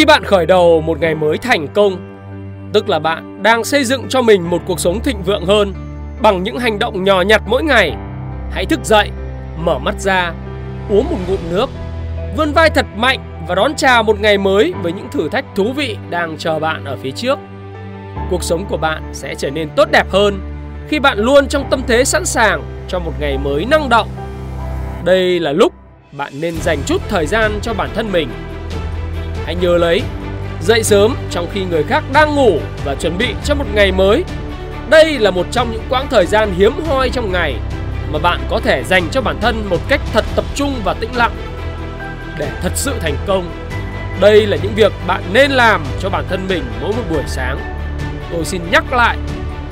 Khi bạn khởi đầu một ngày mới thành công, tức là bạn đang xây dựng cho mình một cuộc sống thịnh vượng hơn bằng những hành động nhỏ nhặt mỗi ngày. Hãy thức dậy, mở mắt ra, uống một ngụm nước, vươn vai thật mạnh và đón chào một ngày mới với những thử thách thú vị đang chờ bạn ở phía trước. Cuộc sống của bạn sẽ trở nên tốt đẹp hơn khi bạn luôn trong tâm thế sẵn sàng cho một ngày mới năng động. Đây là lúc bạn nên dành chút thời gian cho bản thân mình. Hãy nhớ lấy, dậy sớm trong khi người khác đang ngủ và chuẩn bị cho một ngày mới. Đây là một trong những quãng thời gian hiếm hoi trong ngày mà bạn có thể dành cho bản thân một cách thật tập trung và tĩnh lặng. Để thật sự thành công, đây là những việc bạn nên làm cho bản thân mình mỗi một buổi sáng. Tôi xin nhắc lại,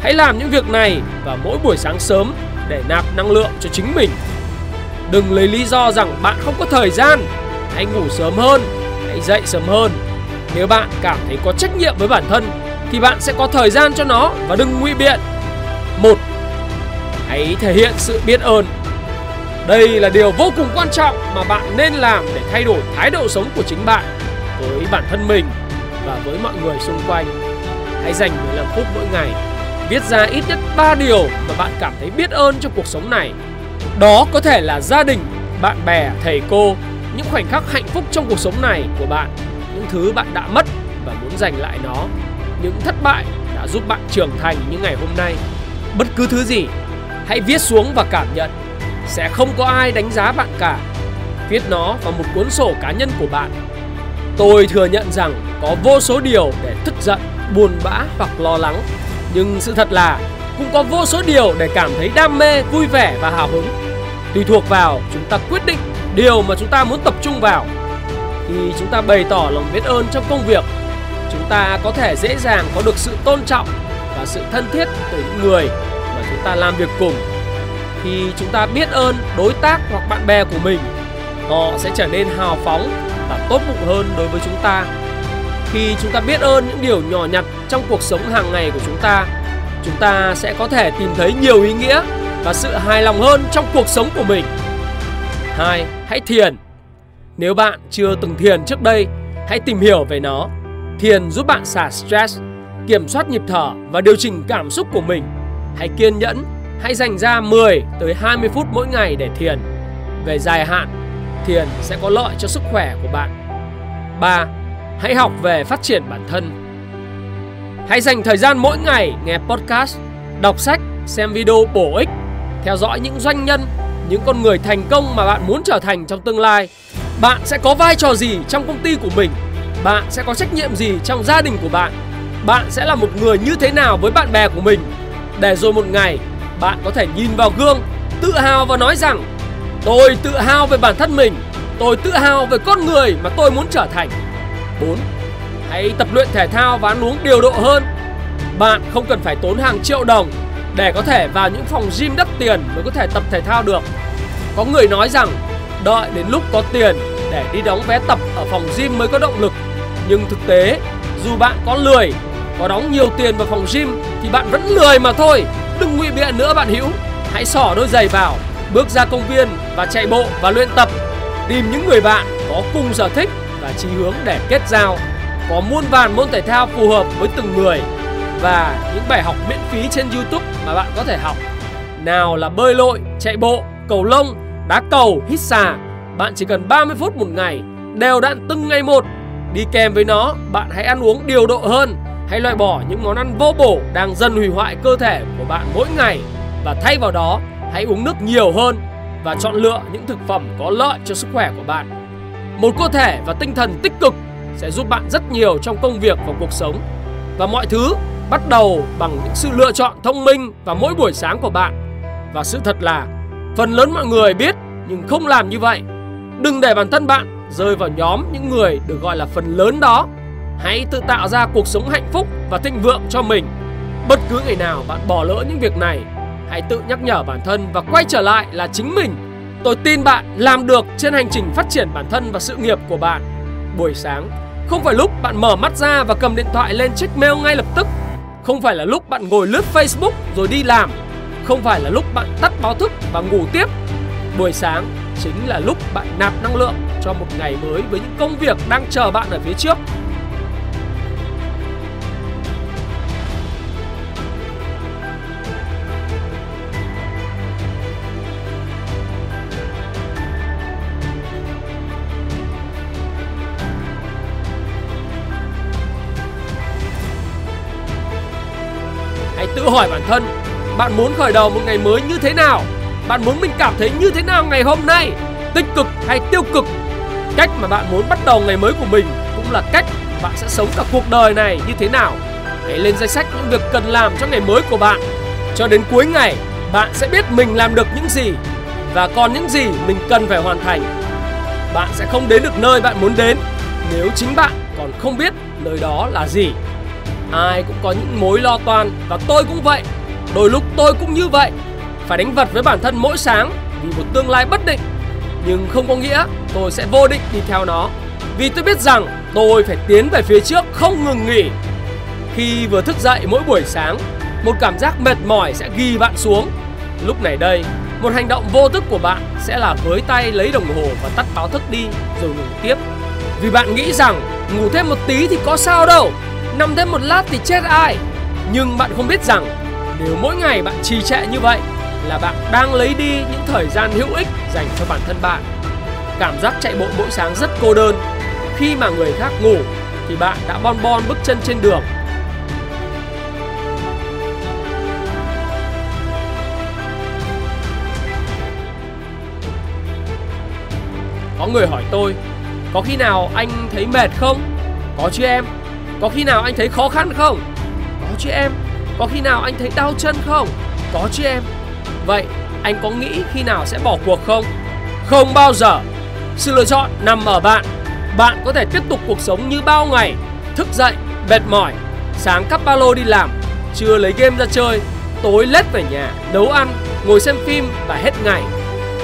hãy làm những việc này vào mỗi buổi sáng sớm để nạp năng lượng cho chính mình. Đừng lấy lý do rằng bạn không có thời gian, hãy ngủ sớm hơn, hãy dậy sớm hơn. Nếu bạn cảm thấy có trách nhiệm với bản thân thì bạn sẽ có thời gian cho nó và đừng ngụy biện. Một, hãy thể hiện sự biết ơn. Đây là điều vô cùng quan trọng mà bạn nên làm để thay đổi thái độ sống của chính bạn với bản thân mình và với mọi người xung quanh. Hãy dành 15 phút mỗi ngày viết ra ít nhất 3 điều mà bạn cảm thấy biết ơn trong cuộc sống này. Đó có thể là gia đình, bạn bè, thầy cô, những khoảnh khắc hạnh phúc trong cuộc sống này của bạn, những thứ bạn đã mất và muốn giành lại nó, những thất bại đã giúp bạn trưởng thành như ngày hôm nay. Bất cứ thứ gì, hãy viết xuống và cảm nhận. Sẽ không có ai đánh giá bạn cả. Viết nó vào một cuốn sổ cá nhân của bạn. Tôi thừa nhận rằng có vô số điều để tức giận, buồn bã hoặc lo lắng nhưng sự thật là cũng có vô số điều để cảm thấy đam mê, vui vẻ và hào hứng. Tùy thuộc vào chúng ta quyết định điều mà chúng ta muốn tập trung vào. Khi chúng ta bày tỏ lòng biết ơn trong công việc, chúng ta có thể dễ dàng có được sự tôn trọng và sự thân thiết từ những người mà chúng ta làm việc cùng. Khi chúng ta biết ơn đối tác hoặc bạn bè của mình, họ sẽ trở nên hào phóng và tốt bụng hơn đối với chúng ta khi chúng ta biết ơn những điều nhỏ nhặt trong cuộc sống hàng ngày của chúng ta chúng ta sẽ có thể tìm thấy nhiều ý nghĩa và sự hài lòng hơn trong cuộc sống của mình hai hãy thiền. Nếu bạn chưa từng thiền trước đây hãy tìm hiểu về nó. Thiền giúp bạn xả stress kiểm soát nhịp thở và điều chỉnh cảm xúc của mình. Hãy kiên nhẫn hãy dành ra 10 tới 20 phút mỗi ngày để thiền. Về dài hạn thiền sẽ có lợi cho sức khỏe của bạn. 3 hãy học về phát triển bản thân. Hãy dành thời gian mỗi ngày nghe podcast, đọc sách, xem video bổ ích, theo dõi những doanh nhân, những con người thành công mà bạn muốn trở thành trong tương lai. Bạn sẽ có vai trò gì trong công ty của mình? Bạn sẽ có trách nhiệm gì trong gia đình của bạn? Bạn sẽ là một người như thế nào với bạn bè của mình? Để rồi một ngày bạn có thể nhìn vào gương, tự hào và nói rằng tôi tự hào về bản thân mình, tôi tự hào về con người mà tôi muốn trở thành. 4. Hãy tập luyện thể thao và ăn uống điều độ hơn. Bạn không cần phải tốn hàng triệu đồng để có thể vào những phòng gym đắt tiền mới có thể tập thể thao được. Có người nói rằng đợi đến lúc có tiền để đi đóng vé tập ở phòng gym mới có động lực. Nhưng thực tế, dù bạn có lười, có đóng nhiều tiền vào phòng gym thì bạn vẫn lười mà thôi. Đừng ngụy biện nữa bạn hữu. Hãy xỏ đôi giày vào, bước ra công viên và chạy bộ và luyện tập. Tìm những người bạn có cùng sở thích và chí hướng để kết giao có muôn vàn môn thể thao phù hợp với từng người và những bài học miễn phí trên YouTube mà bạn có thể học. Nào là bơi lội, chạy bộ, cầu lông, đá cầu, hít xà. Bạn chỉ cần 30 phút một ngày, đều đặn từng ngày một. Đi kèm với nó, bạn hãy ăn uống điều độ hơn, hãy loại bỏ những món ăn vô bổ đang dần hủy hoại cơ thể của bạn mỗi ngày và thay vào đó, hãy uống nước nhiều hơn và chọn lựa những thực phẩm có lợi cho sức khỏe của bạn một cơ thể và tinh thần tích cực sẽ giúp bạn rất nhiều trong công việc và cuộc sống. Và mọi thứ bắt đầu bằng những sự lựa chọn thông minh vào mỗi buổi sáng của bạn. Và sự thật là phần lớn mọi người biết nhưng không làm như vậy. Đừng để bản thân bạn rơi vào nhóm những người được gọi là phần lớn đó. Hãy tự tạo ra cuộc sống hạnh phúc và thịnh vượng cho mình. Bất cứ ngày nào bạn bỏ lỡ những việc này, hãy tự nhắc nhở bản thân và quay trở lại là chính mình Tôi tin bạn làm được trên hành trình phát triển bản thân và sự nghiệp của bạn. Buổi sáng không phải lúc bạn mở mắt ra và cầm điện thoại lên check mail ngay lập tức. Không phải là lúc bạn ngồi lướt Facebook rồi đi làm. Không phải là lúc bạn tắt báo thức và ngủ tiếp. Buổi sáng chính là lúc bạn nạp năng lượng cho một ngày mới với những công việc đang chờ bạn ở phía trước. Tự hỏi bản thân, Bạn muốn khởi đầu một ngày mới như thế nào? Bạn muốn mình cảm thấy như thế nào ngày hôm nay? Tích cực hay tiêu cực? Cách mà bạn muốn bắt đầu ngày mới của mình Cũng là cách bạn sẽ sống cả cuộc đời này như thế nào. Hãy lên danh sách những việc cần làm cho ngày mới của bạn. Cho đến cuối ngày, Bạn sẽ biết mình làm được những gì Và còn những gì mình cần phải hoàn thành. Bạn sẽ không đến được nơi bạn muốn đến Nếu chính bạn còn không biết nơi đó là gì. Ai cũng có những mối lo toan Và tôi cũng vậy. Đôi lúc tôi cũng như vậy. Phải đánh vật với bản thân mỗi sáng Vì một tương lai bất định. Nhưng không có nghĩa tôi sẽ vô định đi theo nó. Vì tôi biết rằng tôi phải tiến về phía trước, không ngừng nghỉ. Khi vừa thức dậy mỗi buổi sáng, Một cảm giác mệt mỏi sẽ ghi bạn xuống. Lúc này đây, Một hành động vô thức của bạn sẽ là với tay lấy đồng hồ và tắt báo thức đi rồi ngủ tiếp. Vì bạn nghĩ rằng ngủ thêm một tí thì có sao đâu. Nằm thêm một lát thì chết ai? Nhưng bạn không biết rằng, Nếu mỗi ngày bạn trì trệ như vậy, Là bạn đang lấy đi những thời gian hữu ích dành cho bản thân bạn. Cảm giác chạy bộ mỗi sáng rất cô đơn. Khi mà người khác ngủ, Thì bạn đã bon bon bước chân trên đường. Có người hỏi tôi, Có khi nào anh thấy mệt không? Có chứ em có khi nào anh thấy khó khăn không? Có chứ em Có khi nào anh thấy đau chân không? Có chứ em Vậy anh có nghĩ khi nào sẽ bỏ cuộc không? Không bao giờ Sự lựa chọn nằm ở bạn Bạn có thể tiếp tục cuộc sống như bao ngày Thức dậy, mệt mỏi Sáng cắp ba lô đi làm Trưa lấy game ra chơi Tối lết về nhà, nấu ăn, ngồi xem phim và hết ngày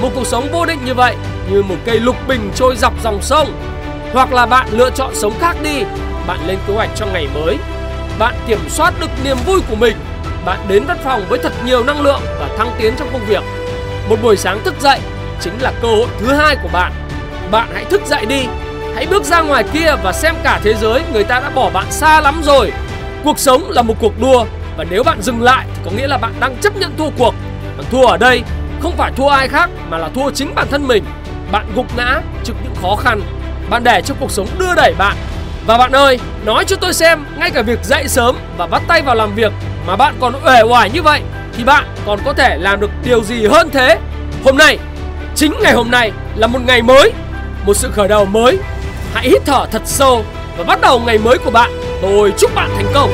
Một cuộc sống vô định như vậy Như một cây lục bình trôi dọc dòng sông Hoặc là bạn lựa chọn sống khác đi bạn lên kế hoạch cho ngày mới. Bạn kiểm soát được niềm vui của mình. Bạn đến văn phòng với thật nhiều năng lượng và thăng tiến trong công việc. Một buổi sáng thức dậy chính là cơ hội thứ hai của bạn. Bạn hãy thức dậy đi. Hãy bước ra ngoài kia và xem cả thế giới, người ta đã bỏ bạn xa lắm rồi. Cuộc sống là một cuộc đua và nếu bạn dừng lại thì có nghĩa là bạn đang chấp nhận thua cuộc. Bạn thua ở đây không phải thua ai khác mà là thua chính bản thân mình. Bạn gục ngã trước những khó khăn. Bạn để cho cuộc sống đưa đẩy bạn và bạn ơi, nói cho tôi xem, ngay cả việc dậy sớm và bắt tay vào làm việc mà bạn còn uể oải như vậy thì bạn còn có thể làm được điều gì hơn thế? Hôm nay, chính ngày hôm nay là một ngày mới, một sự khởi đầu mới. Hãy hít thở thật sâu và bắt đầu ngày mới của bạn. Tôi chúc bạn thành công.